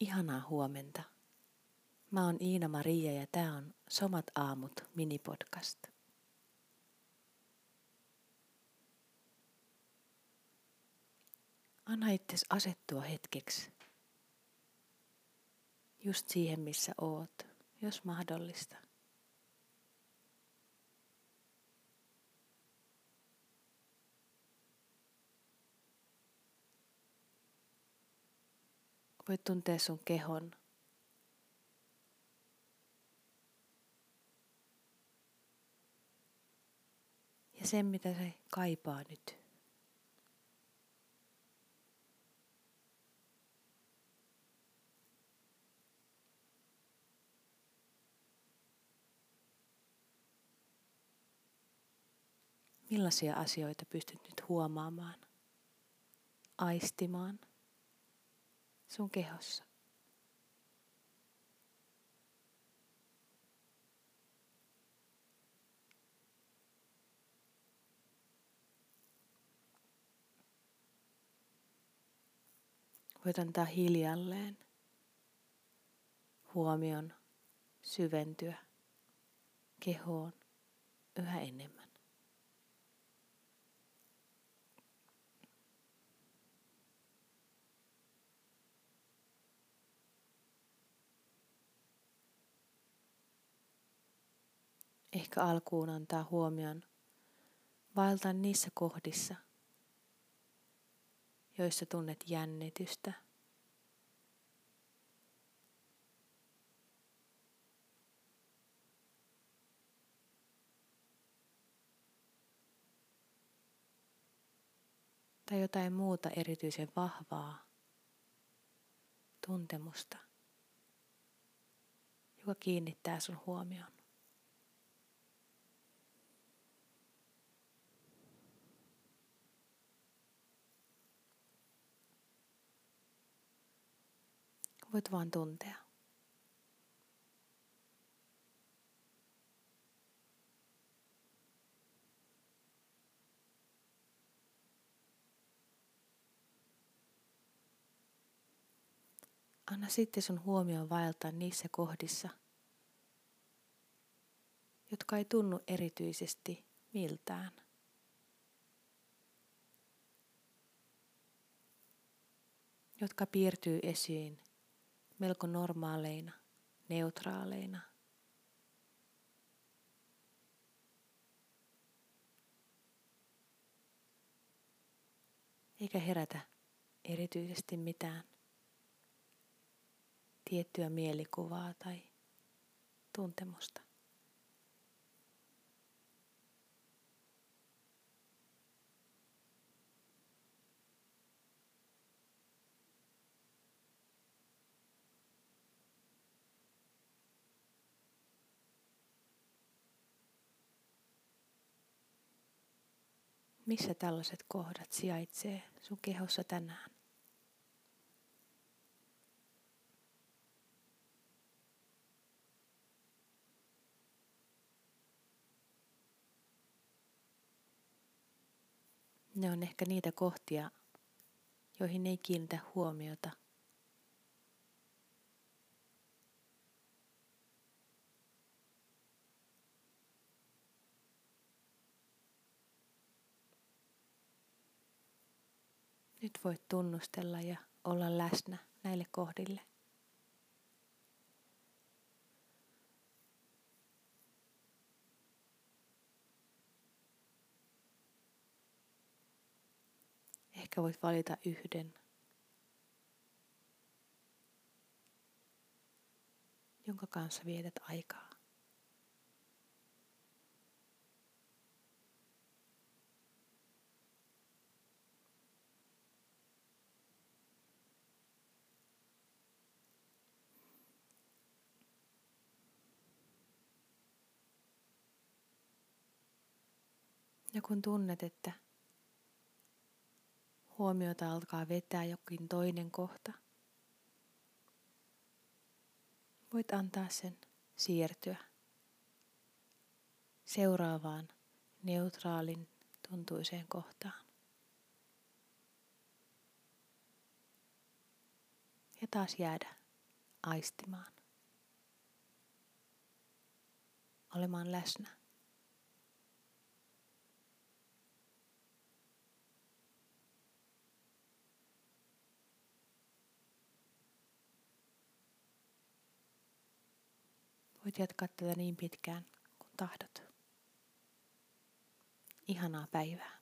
Ihanaa huomenta. Mä oon Iina-Maria ja tää on Somat aamut minipodcast. Anna itses asettua hetkeksi. Just siihen, missä oot, jos mahdollista. Voit tuntea sun kehon. Ja sen, mitä se kaipaa nyt. Millaisia asioita pystyt nyt huomaamaan, aistimaan – sun kehossa. Voit antaa hiljalleen huomion syventyä kehoon yhä enemmän. Ehkä alkuun antaa huomion vaeltaa niissä kohdissa, joissa tunnet jännitystä. Tai jotain muuta erityisen vahvaa tuntemusta, joka kiinnittää sun huomioon. Voit vaan tuntea. Anna sitten sun huomioon vaeltaa niissä kohdissa, jotka ei tunnu erityisesti miltään. jotka piirtyy esiin melko normaaleina, neutraaleina. Eikä herätä erityisesti mitään tiettyä mielikuvaa tai tuntemusta. Missä tällaiset kohdat sijaitsee sun kehossa tänään? Ne on ehkä niitä kohtia, joihin ei kiinnitä huomiota Nyt voit tunnustella ja olla läsnä näille kohdille. Ehkä voit valita yhden, jonka kanssa vietät aikaa. Ja kun tunnet, että huomiota alkaa vetää jokin toinen kohta, voit antaa sen siirtyä seuraavaan neutraalin tuntuiseen kohtaan. Ja taas jäädä aistimaan. Olemaan läsnä. Voit jatkaa tätä niin pitkään kuin tahdot. Ihanaa päivää.